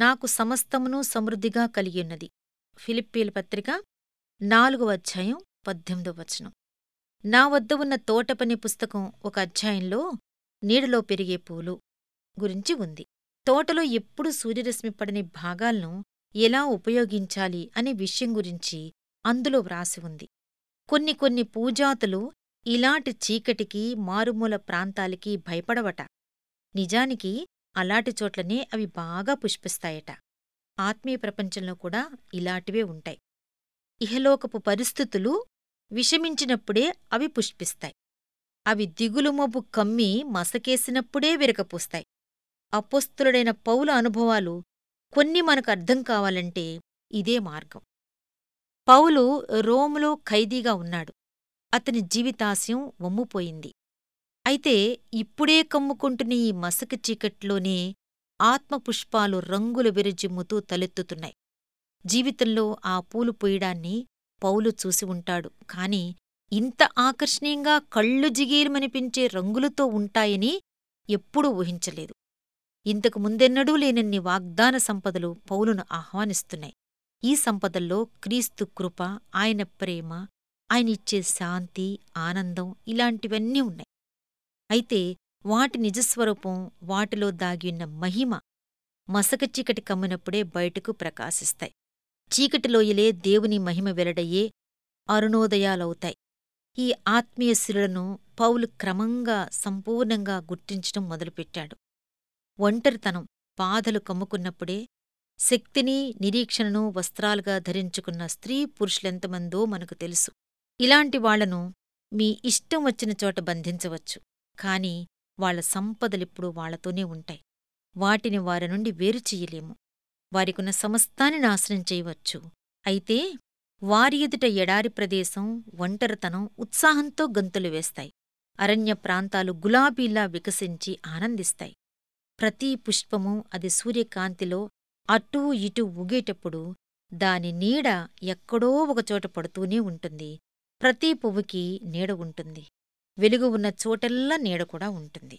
నాకు సమస్తమును సమృద్ధిగా కలిగియున్నది. ఫిలిప్పీల పత్రిక నాలుగవ అధ్యాయం పద్దెనిమిదవ వచనం. నా వద్ద ఉన్న తోటపని పుస్తకం ఒక అధ్యాయంలో నీడలో పెరిగే పూలు గురించి ఉంది. తోటలో ఎప్పుడు సూర్యరశ్మి పడని భాగాలను ఎలా ఉపయోగించాలి అనే విషయం గురించి అందులో వ్రాసి ఉంది. కొన్ని కొన్ని పూజాతులు ఇలాంటి చీకటికి మారుమూల ప్రాంతాలకి భయపడవట. నిజానికి అలాంటి చోట్లనే అవి బాగా పుష్పిస్తాయట. ఆత్మీయ ప్రపంచంలో కూడా ఇలాంటివే ఉంటాయి. ఇహలోకపు పరిస్థితులు విషమించినప్పుడే అవి పుష్పిస్తాయి. అవి దిగులుమొబ్బు కమ్మి మసకేసినప్పుడే విరకపూస్తాయి అపోస్తులుడైన పౌల అనుభవాలు కొన్ని మనకు అర్థం కావాలంటే ఇదే మార్గం. పౌలు రోములో ఖైదీగా ఉన్నాడు. అతని జీవితాశయం వమ్ముపోయింది. అయితే ఇప్పుడే కమ్ముకుంటున్న ఈ మసక చీకట్లోనే ఆత్మపుష్పాలు రంగులు విరజిమ్ముతూ తలెత్తుతున్నాయి. జీవితంలో ఆ పూలు పొయ్యడాన్ని పౌలు చూసి ఉంటాడు. కాని ఇంత ఆకర్షణీయంగా కళ్ళు జిగేలుమనిపించే రంగులతో ఉంటాయని ఎప్పుడూ ఊహించలేదు. ఇంతకు ముందెన్నడూ లేనన్ని వాగ్దాన సంపదలు పౌలును ఆహ్వానిస్తున్నాయి. ఈ సంపదల్లో క్రీస్తు కృప ఆయన ప్రేమ ఆయనిచ్చే శాంతి ఆనందం ఇలాంటివన్నీ ఉన్నాయి. అయితే వాటి నిజస్వరూపం వాటిలో దాగియున్న మహిమ మసక చీకటి కమ్మినప్పుడే బయటకు ప్రకాశిస్తాయి. చీకటిలోయలే దేవుని మహిమ వెల్లడయ్యే అరుణోదయాలవుతాయి. ఈ ఆత్మీయ శిరులను పౌలు క్రమంగా సంపూర్ణంగా గుర్తించటం మొదలుపెట్టాడు. ఒంటరితనం బాధలు కమ్ముకున్నప్పుడే శక్తిని నిరీక్షణను వస్త్రాలుగా ధరించుకున్న స్త్రీ పురుషులెంతమందో మనకు తెలుసు. ఇలాంటి వాళ్ళను మీ ఇష్టం వచ్చిన చోట బంధించవచ్చు. కాని వాళ్ళ సంపదలిప్పుడు వాళ్ళతోనే ఉంటాయి. వాటిని వారి నుండి వేరు చెయ్యలేము వారికున్న సమస్తాన్ని నాశనం చేయవచ్చు. అయితే వారి ఎదుట ఎడారి ప్రదేశం ఒంటరితనం ఉత్సాహంతో గంతులు వేస్తాయి. అరణ్య ప్రాంతాలు గులాబీలా వికసించి ఆనందిస్తాయి. ప్రతి పుష్పము అది సూర్యకాంతిలో అటూ ఇటూ ఊగేటప్పుడు దాని నీడ ఎక్కడో ఒకచోట పడుతూనే ఉంటుంది. ప్రతి పువ్వుకి నీడ ఉంటుంది. వెలుగు ఉన్న చోటల్లా నీడ కూడా ఉంటుంది.